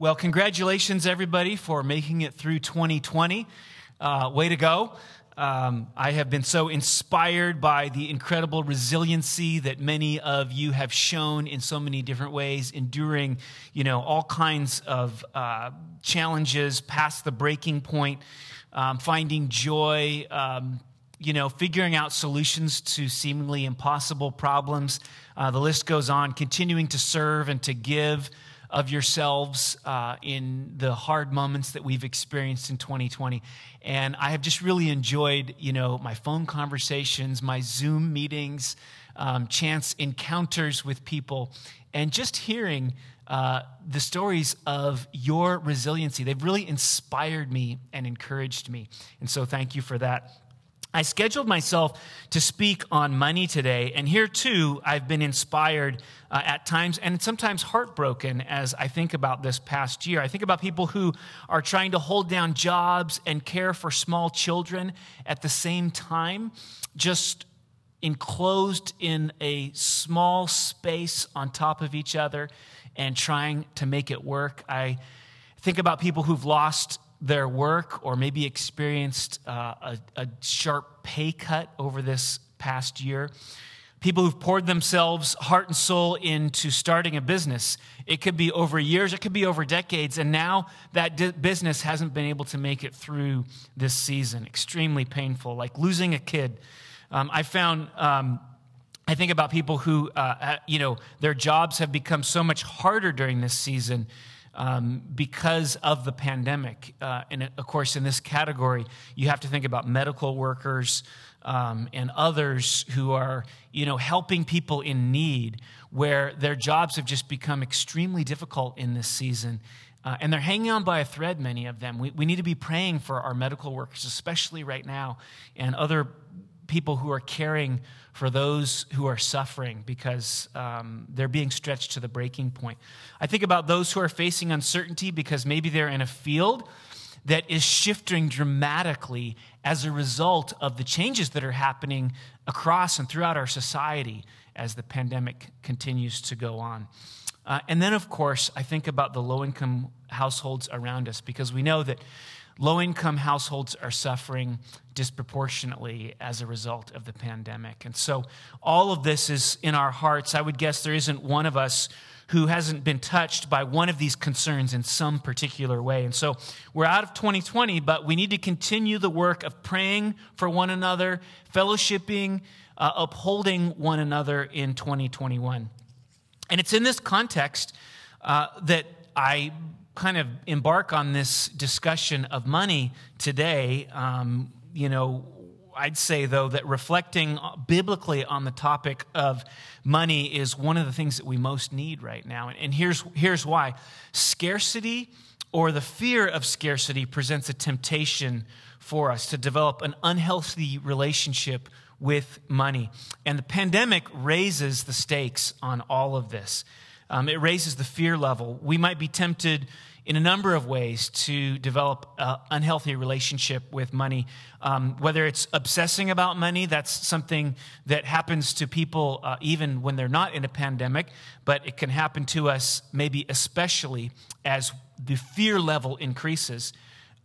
Well, congratulations, everybody, for making it through 2020. Uh, way to go. Um, I have been so inspired by the incredible resiliency that many of you have shown in so many different ways, enduring, you know, all kinds of uh, challenges past the breaking point, um, finding joy, um, you know, figuring out solutions to seemingly impossible problems. Uh, the list goes on, continuing to serve and to give of yourselves uh, in the hard moments that we've experienced in 2020 and i have just really enjoyed you know my phone conversations my zoom meetings um, chance encounters with people and just hearing uh, the stories of your resiliency. They've really inspired me and encouraged me. And so thank you for that I scheduled myself to speak on money today, and here too, I've been inspired uh, at times and sometimes heartbroken as I think about this past year. I think about people who are trying to hold down jobs and care for small children at the same time, just enclosed in a small space on top of each other and trying to make it work. I think about people who've lost their work or maybe experienced uh, a, a sharp pay cut over this past year. People who've poured themselves heart and soul into starting a business. It could be over years, it could be over decades, and now that di- business hasn't been able to make it through this season. Extremely painful, like losing a kid. Um, I found um, I think about people who, uh, you know, their jobs have become so much harder during this season um, because of the pandemic. Uh, and of course, in this category, you have to think about medical workers um, and others who are, you know, helping people in need, where their jobs have just become extremely difficult in this season. Uh, and they're hanging on by a thread, many of them. We, we need to be praying for our medical workers, especially right now, and other people who are caring for those who are suffering because um, they're being stretched to the breaking point. I think about those who are facing uncertainty because maybe they're in a field that is shifting dramatically as a result of the changes that are happening across and throughout our society as the pandemic continues to go on. Uh, and then, of course, I think about the low income households around us because we know that Low income households are suffering disproportionately as a result of the pandemic. And so all of this is in our hearts. I would guess there isn't one of us who hasn't been touched by one of these concerns in some particular way. And so we're out of 2020, but we need to continue the work of praying for one another, fellowshipping, uh, upholding one another in 2021. And it's in this context uh, that I kind of embark on this discussion of money today, um, you know, I'd say, though, that reflecting biblically on the topic of money is one of the things that we most need right now. And here's, here's why scarcity or the fear of scarcity presents a temptation for us to develop an unhealthy relationship with money. And the pandemic raises the stakes on all of this. Um, it raises the fear level. We might be tempted in a number of ways to develop an unhealthy relationship with money. Um, whether it's obsessing about money, that's something that happens to people uh, even when they're not in a pandemic, but it can happen to us maybe especially as the fear level increases.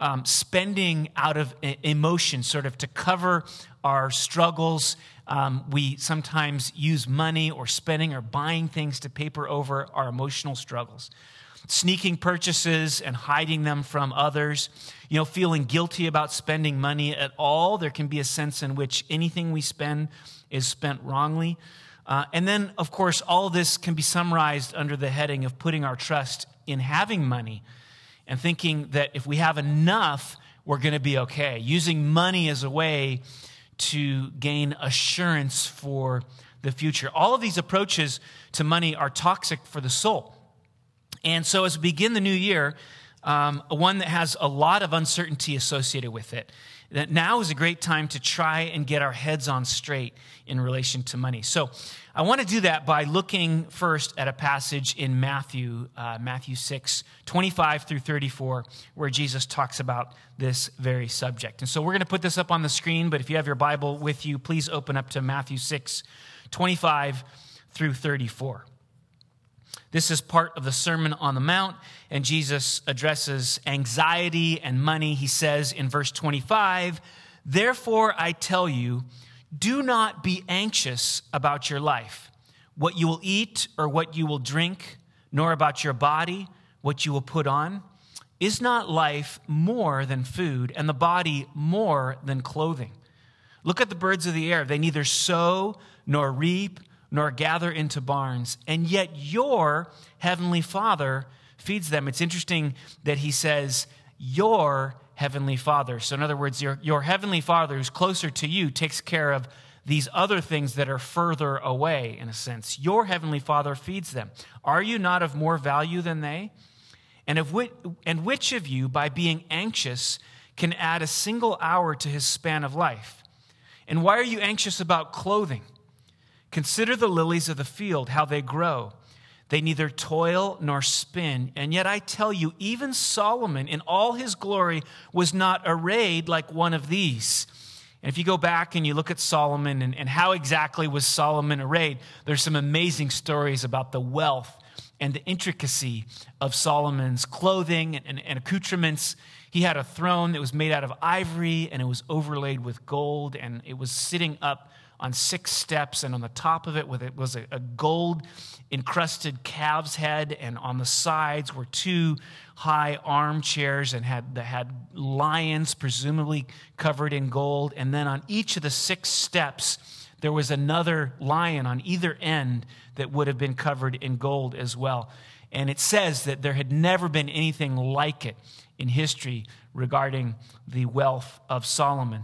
Um, spending out of emotion, sort of to cover our struggles. Um, we sometimes use money or spending or buying things to paper over our emotional struggles sneaking purchases and hiding them from others, you know, feeling guilty about spending money at all. There can be a sense in which anything we spend is spent wrongly. Uh, and then, of course, all of this can be summarized under the heading of putting our trust in having money and thinking that if we have enough, we're going to be okay. Using money as a way to gain assurance for the future. All of these approaches to money are toxic for the soul. And so, as we begin the new year, um, one that has a lot of uncertainty associated with it, that now is a great time to try and get our heads on straight in relation to money. So, I want to do that by looking first at a passage in Matthew, uh, Matthew 6, 25 through 34, where Jesus talks about this very subject. And so, we're going to put this up on the screen, but if you have your Bible with you, please open up to Matthew 6, 25 through 34. This is part of the Sermon on the Mount, and Jesus addresses anxiety and money. He says in verse 25, Therefore I tell you, do not be anxious about your life, what you will eat or what you will drink, nor about your body, what you will put on. Is not life more than food, and the body more than clothing? Look at the birds of the air. They neither sow nor reap nor gather into barns, and yet your heavenly Father feeds them. It's interesting that he says, Your heavenly Father. So, in other words, your, your heavenly Father who's closer to you takes care of these other things that are further away, in a sense. Your heavenly Father feeds them. Are you not of more value than they? And, of which, and which of you, by being anxious, can add a single hour to his span of life? And why are you anxious about clothing? Consider the lilies of the field, how they grow. They neither toil nor spin. And yet I tell you, even Solomon in all his glory was not arrayed like one of these. And if you go back and you look at Solomon and, and how exactly was Solomon arrayed, there's some amazing stories about the wealth and the intricacy of Solomon's clothing and, and, and accoutrements. He had a throne that was made out of ivory and it was overlaid with gold, and it was sitting up on six steps, and on the top of it was a, gold encrusted calf's head, and on the sides were two high armchairs and had that had lions presumably covered in gold. And then on each of the six steps there was another lion on either end that would have been covered in gold as well. And it says that there had never been anything like it in history regarding the wealth of Solomon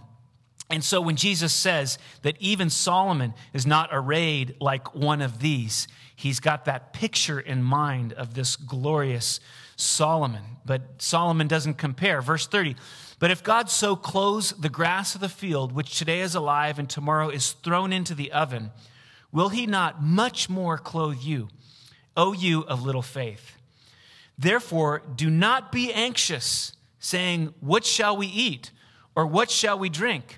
and so when Jesus says that even Solomon is not arrayed like one of these, he's got that picture in mind of this glorious Solomon. But Solomon doesn't compare. Verse 30 But if God so clothes the grass of the field, which today is alive and tomorrow is thrown into the oven, will he not much more clothe you, O you of little faith? Therefore, do not be anxious, saying, What shall we eat? Or what shall we drink?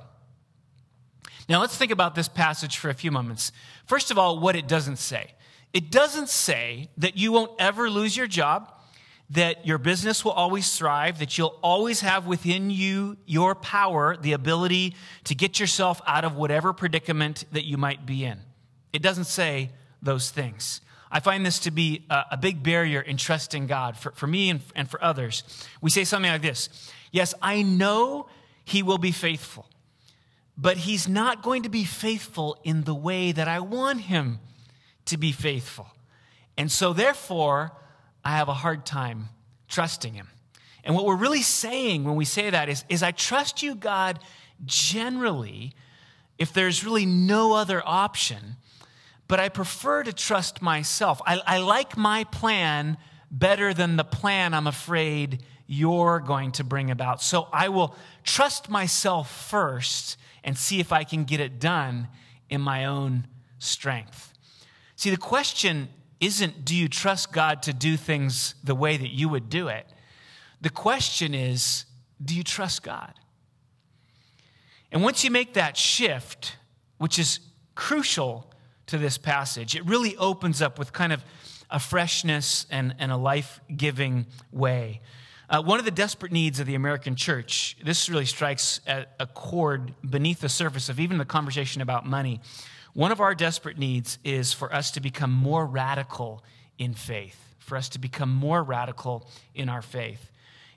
Now, let's think about this passage for a few moments. First of all, what it doesn't say. It doesn't say that you won't ever lose your job, that your business will always thrive, that you'll always have within you your power, the ability to get yourself out of whatever predicament that you might be in. It doesn't say those things. I find this to be a, big barrier in trusting God for, for me and, and for others. We say something like this Yes, I know He will be faithful but he's not going to be faithful in the way that I want him to be faithful. And so, therefore, I have a hard time trusting him. And what we're really saying when we say that is, is I trust you, God, generally, if there's really no other option, but I prefer to trust myself. I, I like my plan better than the plan I'm afraid you're going to bring about. So I will trust myself first and see if I can get it done in my own strength. See, the question isn't do you trust God to do things the way that you would do it? The question is do you trust God? And once you make that shift, which is crucial to this passage, it really opens up with kind of a freshness and, and a life giving way. Uh, one of the desperate needs of the American church, this really strikes at a chord beneath the surface of even the conversation about money. One of our desperate needs is for us to become more radical in faith, for us to become more radical in our faith.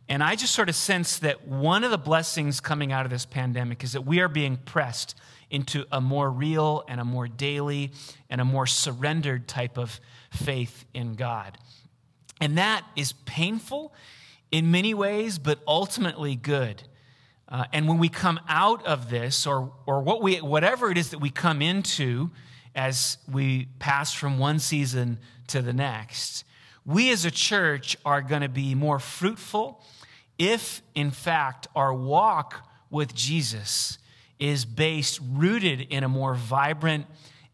And I just sort of sense that one of the blessings coming out of this pandemic is that we are being pressed into a more real and a more daily and a more surrendered type of faith in God. And that is painful in many ways, but ultimately good. Uh, and when we come out of this, or, or what we, whatever it is that we come into as we pass from one season to the next, we as a church are going to be more fruitful if, in fact, our walk with Jesus is based, rooted in a more vibrant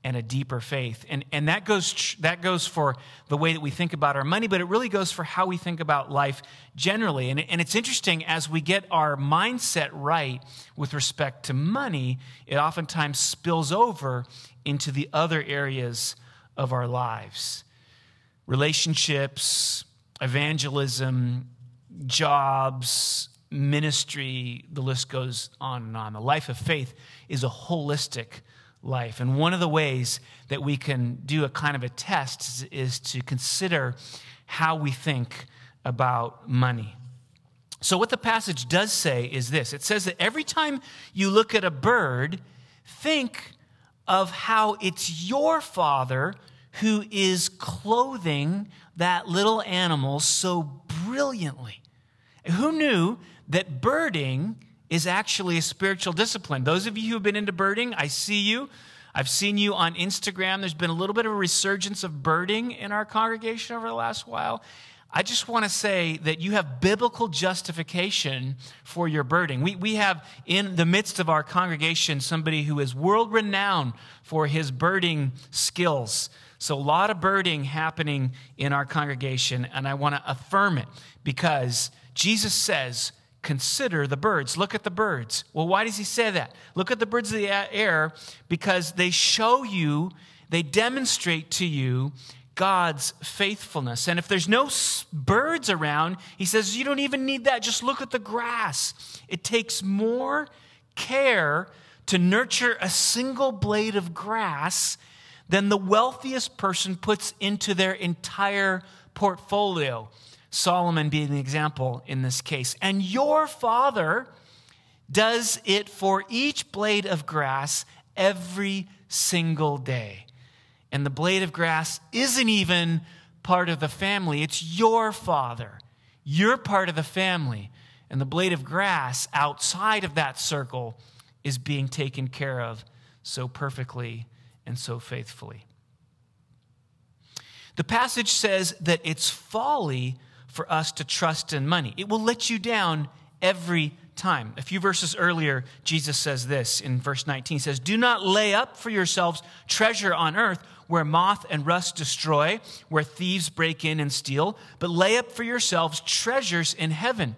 and a deeper faith. And, and that, goes, that goes for the way that we think about our money, but it really goes for how we think about life generally. And, and it's interesting, as we get our mindset right with respect to money, it oftentimes spills over into the other areas of our lives relationships, evangelism, jobs, ministry, the list goes on and on. The life of faith is a holistic life. And one of the ways that we can do a kind of a test is, to consider how we think about money. So, what the passage does say is this it says that every time you look at a bird, think of how it's your father who is clothing that little animal so brilliantly. Who knew that birding is actually a spiritual discipline? Those of you who have been into birding, I see you. I've seen you on Instagram. There's been a little bit of a resurgence of birding in our congregation over the last while. I just want to say that you have biblical justification for your birding. We, we have in the midst of our congregation somebody who is world renowned for his birding skills. So, a lot of birding happening in our congregation, and I want to affirm it because Jesus says, Consider the birds. Look at the birds. Well, why does he say that? Look at the birds of the air because they show you, they demonstrate to you God's faithfulness. And if there's no birds around, he says, you don't even need that. Just look at the grass. It takes more care to nurture a single blade of grass than the wealthiest person puts into their entire portfolio. Solomon being the example in this case. And your father does it for each blade of grass every single day. And the blade of grass isn't even part of the family, it's your father. You're part of the family. And the blade of grass outside of that circle is being taken care of so perfectly and so faithfully. The passage says that it's folly for us to trust in money. It will let you down every time. A few verses earlier, Jesus says this in verse 19 he says, Do not lay up for yourselves treasure on earth where moth and rust destroy, where thieves break in and steal, but lay up for yourselves treasures in heaven,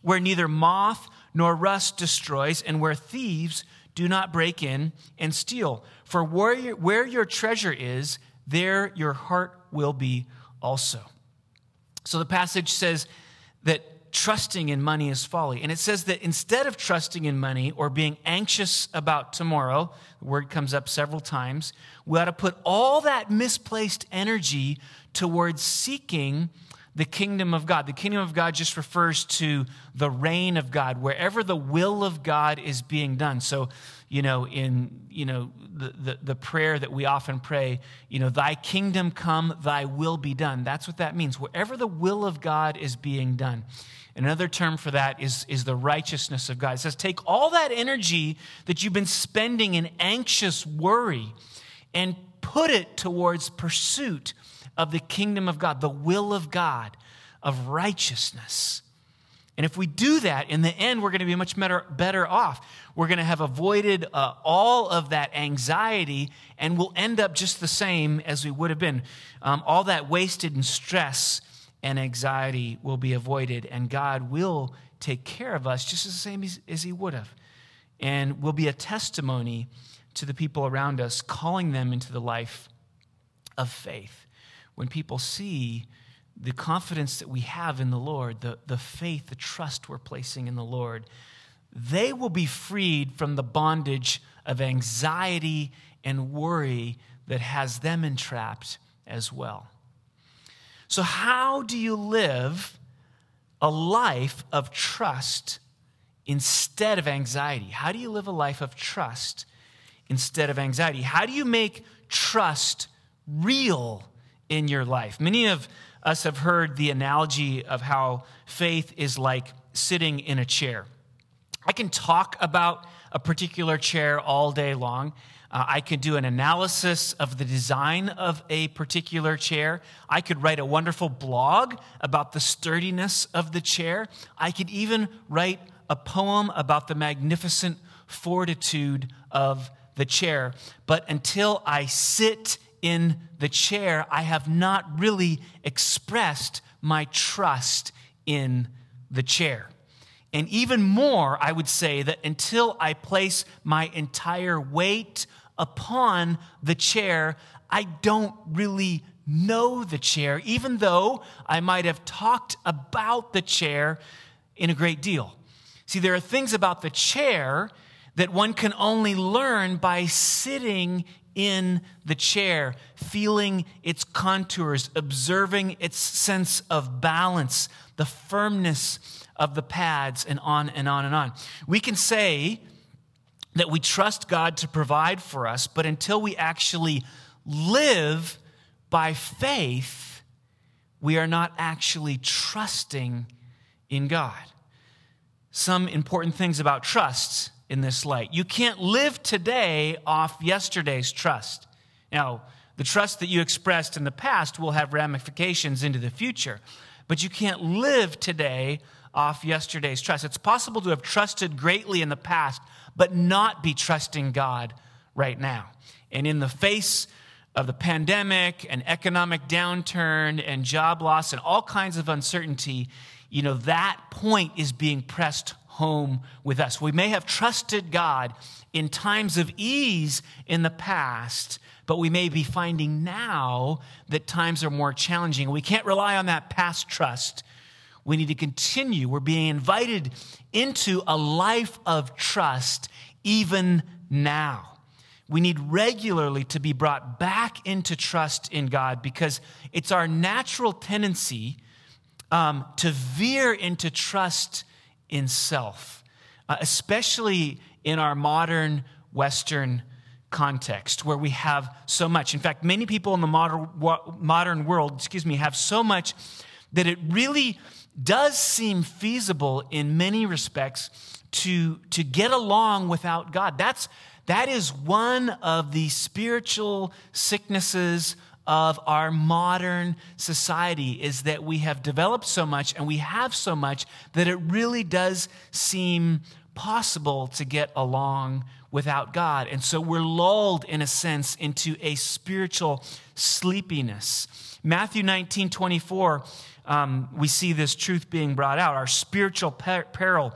where neither moth nor rust destroys, and where thieves do not break in and steal. For where your, where your treasure is, there your heart will be also. So the passage says that trusting in money is folly. And it says that instead of trusting in money or being anxious about tomorrow, the word comes up several times, we ought to put all that misplaced energy towards seeking the kingdom of God. The kingdom of God just refers to the reign of God, wherever the will of God is being done. So, you know, in, you know, the, the, the, prayer that we often pray, you know, thy kingdom come, thy will be done. That's what that means. Wherever the will of God is being done. Another term for that is, is the righteousness of God. It says, take all that energy that you've been spending in anxious worry and put it towards pursuit of the kingdom of God, the will of God, of righteousness. And if we do that, in the end, we're going to be much better, better off. We're going to have avoided uh, all of that anxiety, and we'll end up just the same as we would have been. Um, all that wasted and stress and anxiety will be avoided, and God will take care of us just the same as, as He would have. And we'll be a testimony to the people around us, calling them into the life of faith when people see the confidence that we have in the Lord, the, the faith, the trust we're placing in the Lord, they will be freed from the bondage of anxiety and worry that has them entrapped as well. So, how do you live a life of trust instead of anxiety? How do you live a life of trust instead of anxiety? How do you make trust real in your life. Many of us have heard the analogy of how faith is like sitting in a chair. I can talk about a particular chair all day long. Uh, I could do an analysis of the design of a particular chair. I could write a wonderful blog about the sturdiness of the chair. I could even write a poem about the magnificent fortitude of the chair. But until I sit in the chair, I have not really expressed my trust in the chair. And even more, I would say that until I place my entire weight upon the chair, I don't really know the chair, even though I might have talked about the chair in a great deal. See, there are things about the chair that one can only learn by sitting in the chair, feeling its contours, observing its sense of balance, the firmness of the pads, and on and on and on. We can say that we trust God to provide for us, but until we actually live by faith, we are not actually trusting in God. Some important things about trust in this light. You can't live today off yesterday's trust. Now, the trust that you expressed in the past will have ramifications into the future, but you can't live today off yesterday's trust. It's possible to have trusted greatly in the past, but not be trusting God right now. And in the face of the pandemic and economic downturn and job loss and all kinds of uncertainty, you know, that point is being pressed home with us. We may have trusted God in times of ease in the past, but we may be finding now that times are more challenging. We can't rely on that past trust. We need to continue. We're being invited into a life of trust even now. We need regularly to be brought back into trust in God because it's our natural tendency um, to veer into trust in self, uh, especially in our modern Western context where we have so much. In fact, many people in the modern, modern world, excuse me, have so much that it really does seem feasible in many respects to, to get along without God. That's, that is one of the spiritual sicknesses of our modern society is that we have developed so much and we have so much that it really does seem possible to get along without God. And so we're lulled, in a sense, into a spiritual sleepiness. Matthew 19 24, um, we see this truth being brought out. Our spiritual per- peril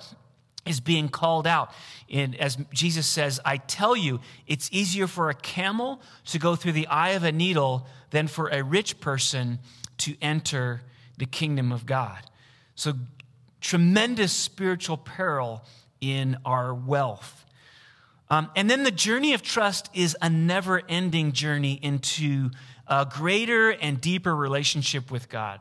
is being called out. And as Jesus says, I tell you, it's easier for a camel to go through the eye of a needle than for a rich person to enter the kingdom of God. So, tremendous spiritual peril in our wealth. Um, and then the journey of trust is a never ending journey into a greater and deeper relationship with God.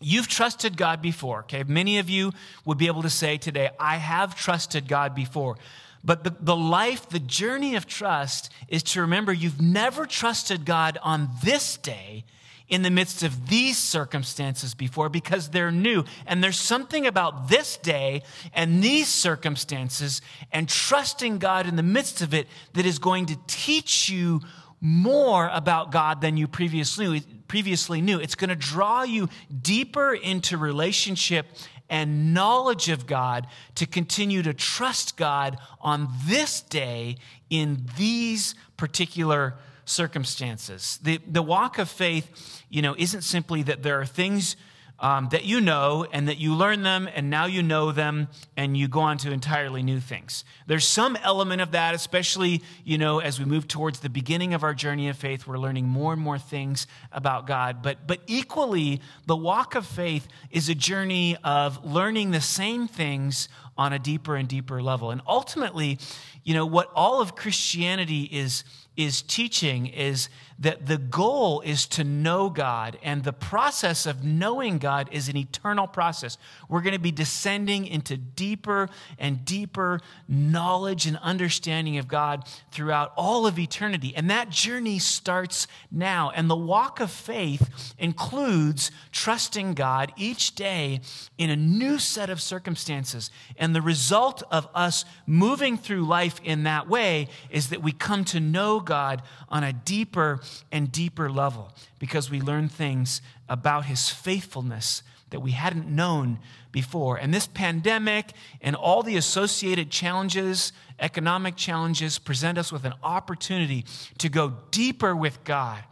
You've trusted God before, okay? Many of you would be able to say today, I have trusted God before. But the, the life, the journey of trust is to remember you've never trusted God on this day in the midst of these circumstances before because they're new. And there's something about this day and these circumstances and trusting God in the midst of it that is going to teach you more about God than you previously knew previously knew. It's going to draw you deeper into relationship and knowledge of God to continue to trust God on this day in these particular circumstances. The, the walk of faith, you know, isn't simply that there are things um, that you know and that you learn them and now you know them and you go on to entirely new things. There's some element of that, especially, you know, as we move towards the beginning of our journey of faith, we're learning more and more things about God. But, but equally, the walk of faith is a journey of learning the same things on a deeper and deeper level. And ultimately, you know, what all of Christianity is is teaching is that the goal is to know God, and the process of knowing God is an eternal process. We're going to be descending into deeper and deeper knowledge and understanding of God throughout all of eternity. And that journey starts now. And the walk of faith includes trusting God each day in a new set of circumstances. And the result of us moving through life in that way is that we come to know God on a deeper and deeper level because we learn things about his faithfulness that we hadn't known before. And this pandemic and all the associated challenges, economic challenges, present us with an opportunity to go deeper with God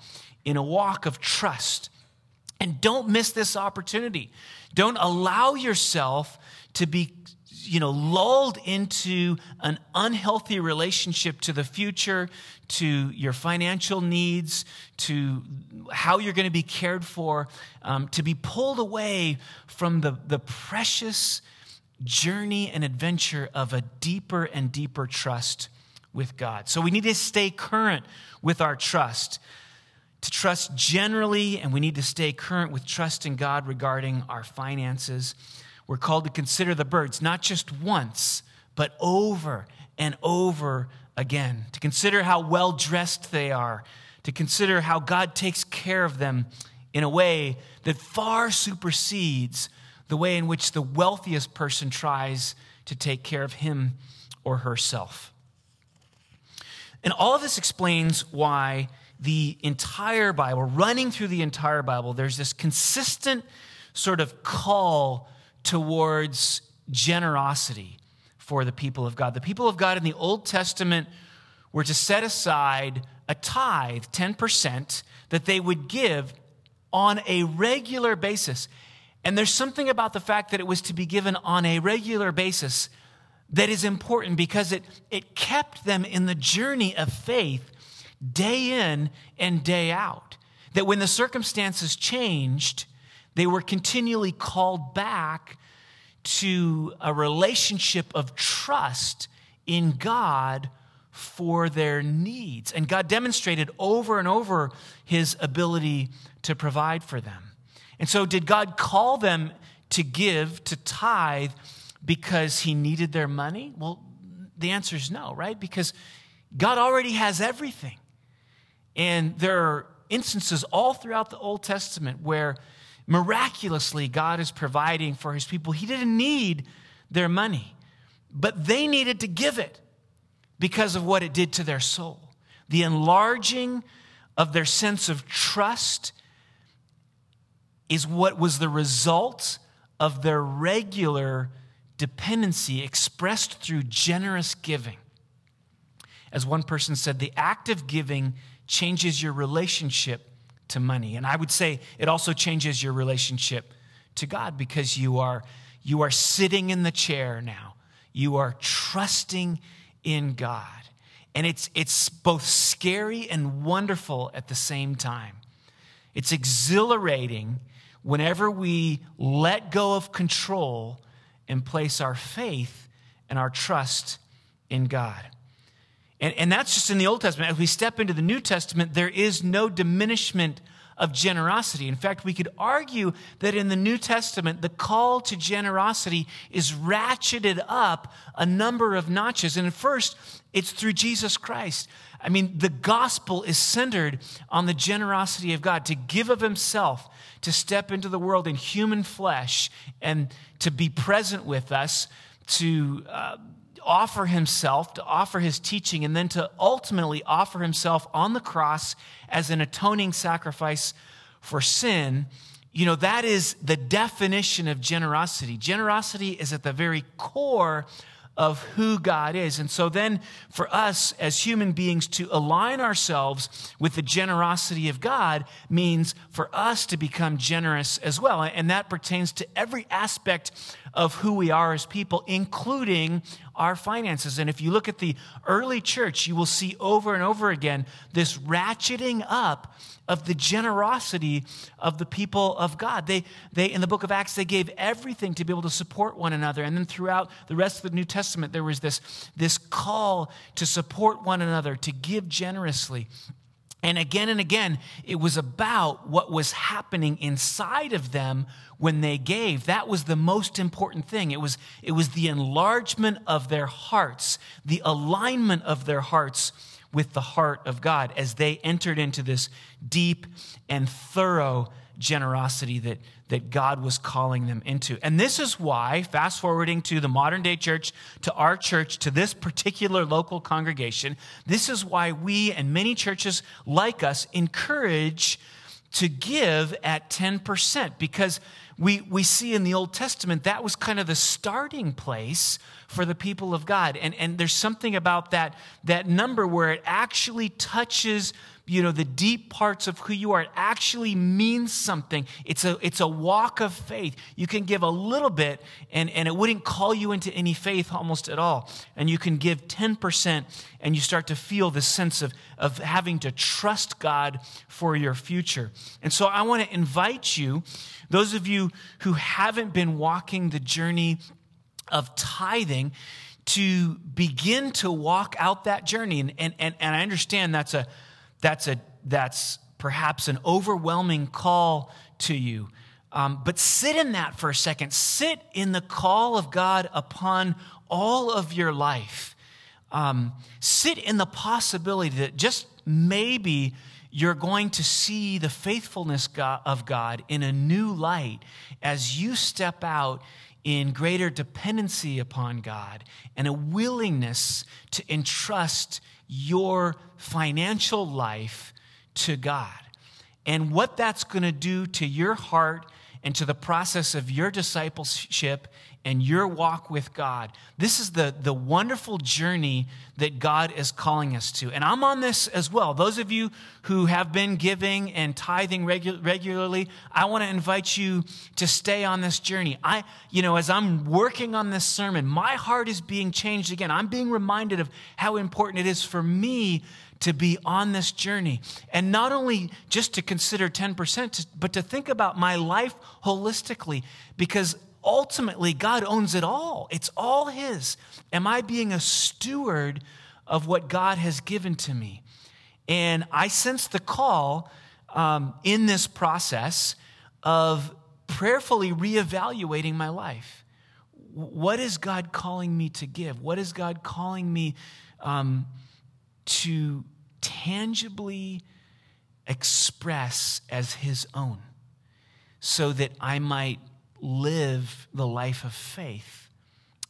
in a walk of trust. And don't miss this opportunity. Don't allow yourself to be you know, lulled into an unhealthy relationship to the future, to your financial needs, to how you're going to be cared for, um, to be pulled away from the, the precious journey and adventure of a deeper and deeper trust with God. So we need to stay current with our trust. To trust generally, and we need to stay current with trust in God regarding our finances. We're called to consider the birds, not just once, but over and over again. To consider how well dressed they are, to consider how God takes care of them in a way that far supersedes the way in which the wealthiest person tries to take care of him or herself. And all of this explains why the entire Bible, running through the entire Bible, there's this consistent sort of call towards generosity for the people of God. The people of God in the Old Testament were to set aside a tithe, 10%, that they would give on a regular basis. And there's something about the fact that it was to be given on a regular basis that is important because it, it kept them in the journey of faith day in and day out. That when the circumstances changed, they were continually called back to a relationship of trust in God for their needs. And God demonstrated over and over his ability to provide for them. And so, did God call them to give, to tithe, because he needed their money? Well, the answer is no, right? Because God already has everything. And there are instances all throughout the Old Testament where miraculously God is providing for his people. He didn't need their money, but they needed to give it because of what it did to their soul. The enlarging of their sense of trust is what was the result of their regular dependency expressed through generous giving. As one person said, the act of giving changes your relationship to money. And I would say it also changes your relationship to God because you are, you are sitting in the chair now. You are trusting in God. And it's, it's both scary and wonderful at the same time. It's exhilarating whenever we let go of control and place our faith and our trust in God. And, and that's just in the Old Testament. As we step into the New Testament, there is no diminishment of generosity. In fact, we could argue that in the New Testament, the call to generosity is ratcheted up a number of notches. And first, it's through Jesus Christ. I mean, the gospel is centered on the generosity of God to give of himself, to step into the world in human flesh, and to be present with us, to. Uh, offer himself, to offer his teaching, and then to ultimately offer himself on the cross as an atoning sacrifice for sin, you know, that is the definition of generosity. Generosity is at the very core of who God is. And so then for us as human beings to align ourselves with the generosity of God means for us to become generous as well. And that pertains to every aspect of who we are as people, including our finances. And if you look at the early church, you will see over and over again this ratcheting up of the generosity of the people of God. They, they, in the book of Acts, they gave everything to be able to support one another. And then throughout the rest of the New Testament, there was this, this call to support one another, to give generously. And again and again, it was about what was happening inside of them when they gave. That was the most important thing. It was, it was the enlargement of their hearts, the alignment of their hearts with the heart of God as they entered into this deep and thorough generosity that, that God was calling them into. And this is why, fast forwarding to the modern day church, to our church, to this particular local congregation, this is why we and many churches like us encourage to give at 10% because we, we see in the Old Testament that was kind of the starting place for the people of God. And, and there's something about that, that number where it actually touches you know the deep parts of who you are it actually means something. It's a it's a walk of faith. You can give a little bit and and it wouldn't call you into any faith almost at all. And you can give 10% and you start to feel this sense of of having to trust god for your future. And so i want to invite you those of you who haven't been walking the journey of tithing to begin to walk out that journey. And and and, and i understand that's a that's, a, that's perhaps an overwhelming call to you. Um, but sit in that for a second. Sit in the call of God upon all of your life. Um, sit in the possibility that just maybe you're going to see the faithfulness of God in a new light as you step out in greater dependency upon God and a willingness to entrust your financial life to God. And what that's going to do to your heart and to the process of your discipleship and your walk with God. This is the, the wonderful journey that God is calling us to. And I'm on this as well. Those of you who have been giving and tithing regu- regularly, I want to invite you to stay on this journey. I, you know, as I'm working on this sermon, my heart is being changed again. I'm being reminded of how important it is for me to be on this journey. And not only just to consider 10%, but to think about my life holistically because ultimately God owns it all. It's all His. Am I being a steward of what God has given to me? And I sense the call um, in this process of prayerfully reevaluating my life. What is God calling me to give? What is God calling me um, to tangibly express as His own so that I might live the life of faith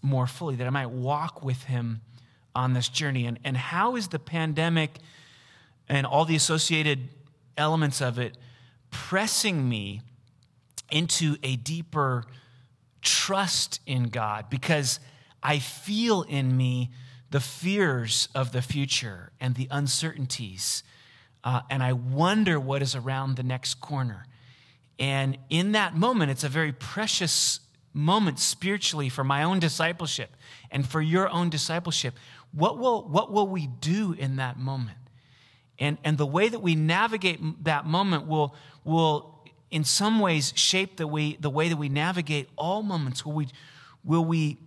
more fully, that I might walk with him on this journey. And, and how is the pandemic and all the associated elements of it pressing me into a deeper trust in God? Because I feel in me the fears of the future and the uncertainties. Uh, and I wonder what is around the next corner. And in that moment, it's a very precious moment spiritually for my own discipleship and for your own discipleship. What will, what will we do in that moment? And, and the way that we navigate that moment will, will in some ways, shape the way, the way that we navigate all moments. Will we, will we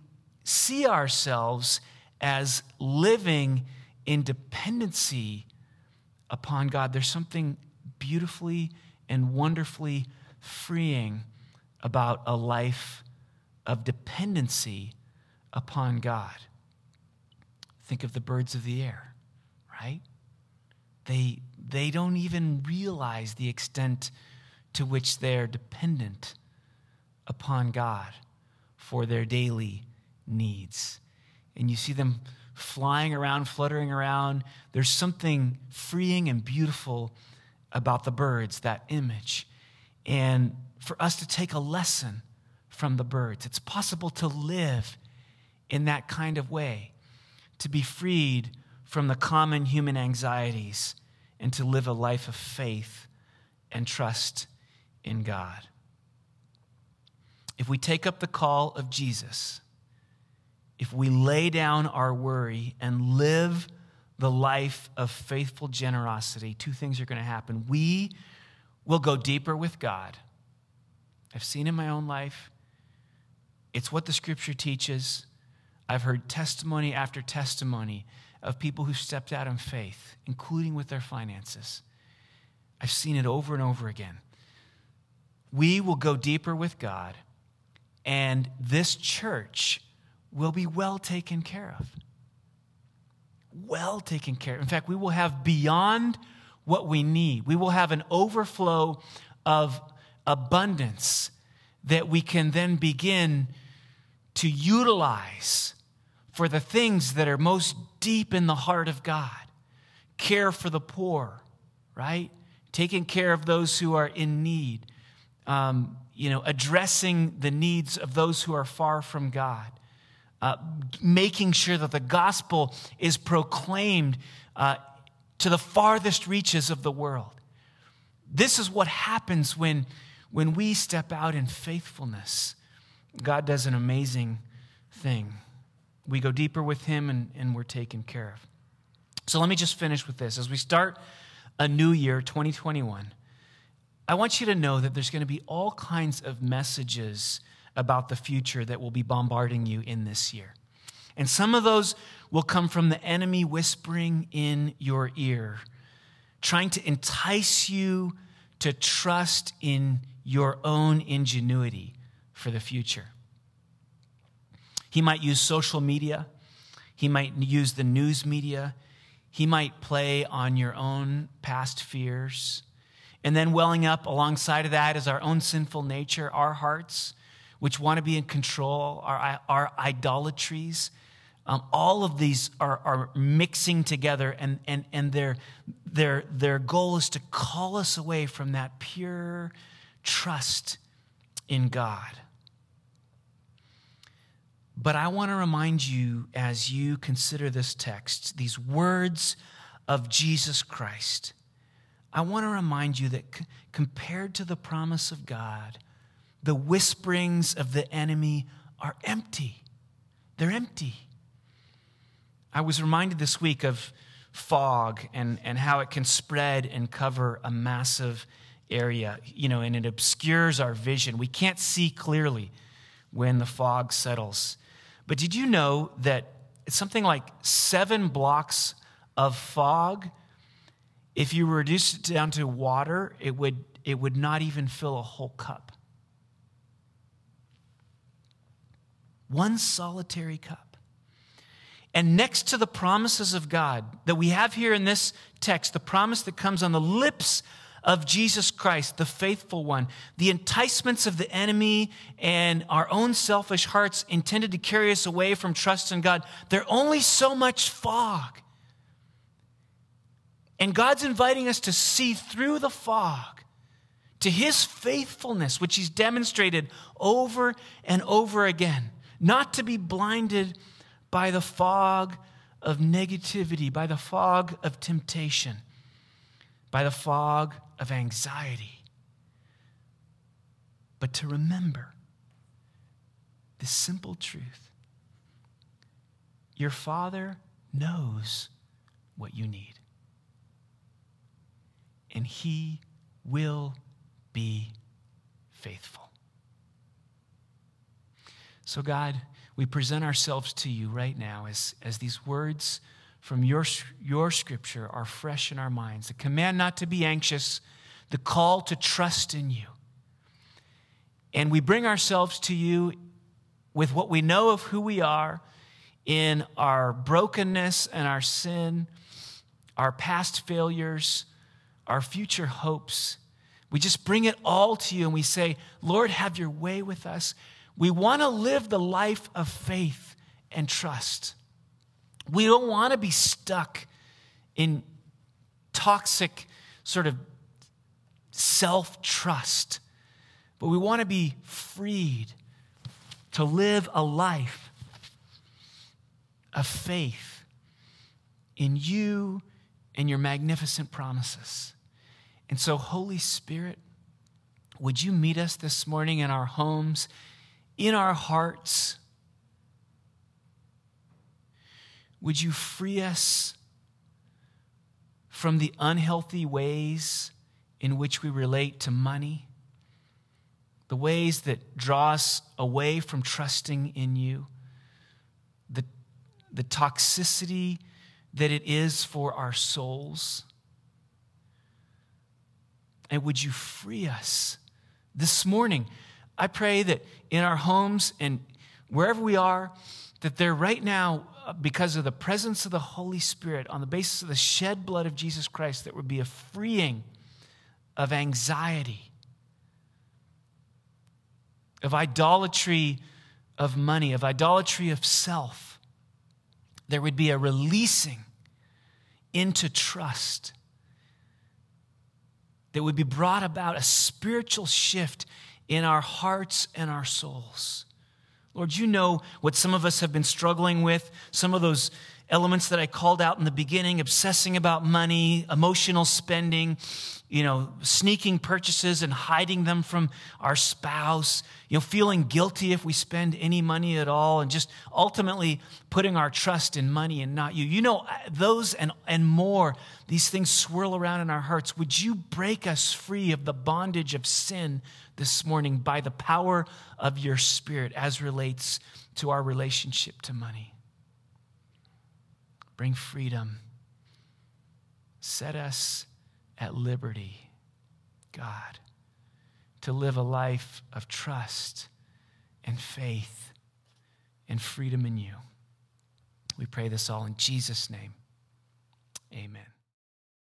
see ourselves as living in dependency upon God? There's something beautifully and wonderfully freeing about a life of dependency upon God. Think of the birds of the air, right? They, they don't even realize the extent to which they're dependent upon God for their daily needs. And you see them flying around, fluttering around. There's something freeing and beautiful about the birds, that image and for us to take a lesson from the birds. It's possible to live in that kind of way, to be freed from the common human anxieties, and to live a life of faith and trust in God. If we take up the call of Jesus, if we lay down our worry and live the life of faithful generosity, two things are going to happen. We will go deeper with God. I've seen in my own life. It's what the scripture teaches. I've heard testimony after testimony of people who stepped out in faith, including with their finances. I've seen it over and over again. We will go deeper with God, and this church will be well taken care of. Well taken care of. In fact, we will have beyond what we need. We will have an overflow of abundance that we can then begin to utilize for the things that are most deep in the heart of God care for the poor, right? Taking care of those who are in need, um, you know, addressing the needs of those who are far from God, uh, making sure that the gospel is proclaimed uh, to the farthest reaches of the world. This is what happens when, when we step out in faithfulness. God does an amazing thing. We go deeper with Him and, and we're taken care of. So let me just finish with this. As we start a new year, 2021, I want you to know that there's going to be all kinds of messages about the future that will be bombarding you in this year. And some of those will come from the enemy whispering in your ear, trying to entice you to trust in your own ingenuity for the future. He might use social media, he might use the news media, he might play on your own past fears. And then welling up alongside of that is our own sinful nature, our hearts, which want to be in control, our, our idolatries. Um, all of these are, are mixing together, and, and, and their, their, their goal is to call us away from that pure trust in God. But I want to remind you as you consider this text, these words of Jesus Christ, I want to remind you that c- compared to the promise of God, the whisperings of the enemy are empty. They're empty. I was reminded this week of fog and, and how it can spread and cover a massive area, you know, and it obscures our vision. We can't see clearly when the fog settles. But did you know that it's something like seven blocks of fog? If you reduce it down to water, it would, it would not even fill a whole cup. One solitary cup. And next to the promises of God that we have here in this text, the promise that comes on the lips of Jesus Christ, the faithful one, the enticements of the enemy and our own selfish hearts intended to carry us away from trust in God, they're only so much fog. And God's inviting us to see through the fog to his faithfulness, which he's demonstrated over and over again, not to be blinded by the fog of negativity, by the fog of temptation, by the fog of anxiety, but to remember the simple truth your Father knows what you need, and He will be faithful. So, God, we present ourselves to you right now as, as these words from your, your scripture are fresh in our minds. The command not to be anxious, the call to trust in you. And we bring ourselves to you with what we know of who we are in our brokenness and our sin, our past failures, our future hopes. We just bring it all to you and we say, Lord, have your way with us. We want to live the life of faith and trust. We don't want to be stuck in toxic sort of self trust, but we want to be freed to live a life of faith in you and your magnificent promises. And so, Holy Spirit, would you meet us this morning in our homes, in our hearts? Would you free us from the unhealthy ways in which we relate to money? The ways that draw us away from trusting in you? the, the toxicity that it is for our souls. And would you free us this morning? I pray that in our homes and wherever we are, that there right now, uh, because of the presence of the Holy Spirit, on the basis of the shed blood of Jesus Christ, that would be a freeing of anxiety, of idolatry of money, of idolatry of self. There would be a releasing into trust that would be brought about a spiritual shift in our hearts and our souls. Lord, you know what some of us have been struggling with, some of those elements that I called out in the beginning obsessing about money, emotional spending, you know, sneaking purchases and hiding them from our spouse, you know, feeling guilty if we spend any money at all, and just ultimately putting our trust in money and not you. You know, those and, and more, these things swirl around in our hearts. Would you break us free of the bondage of sin this morning by the power of your Spirit as relates to our relationship to money? Bring freedom. Set us at liberty, God, to live a life of trust and faith and freedom in you. We pray this all in Jesus' name. Amen.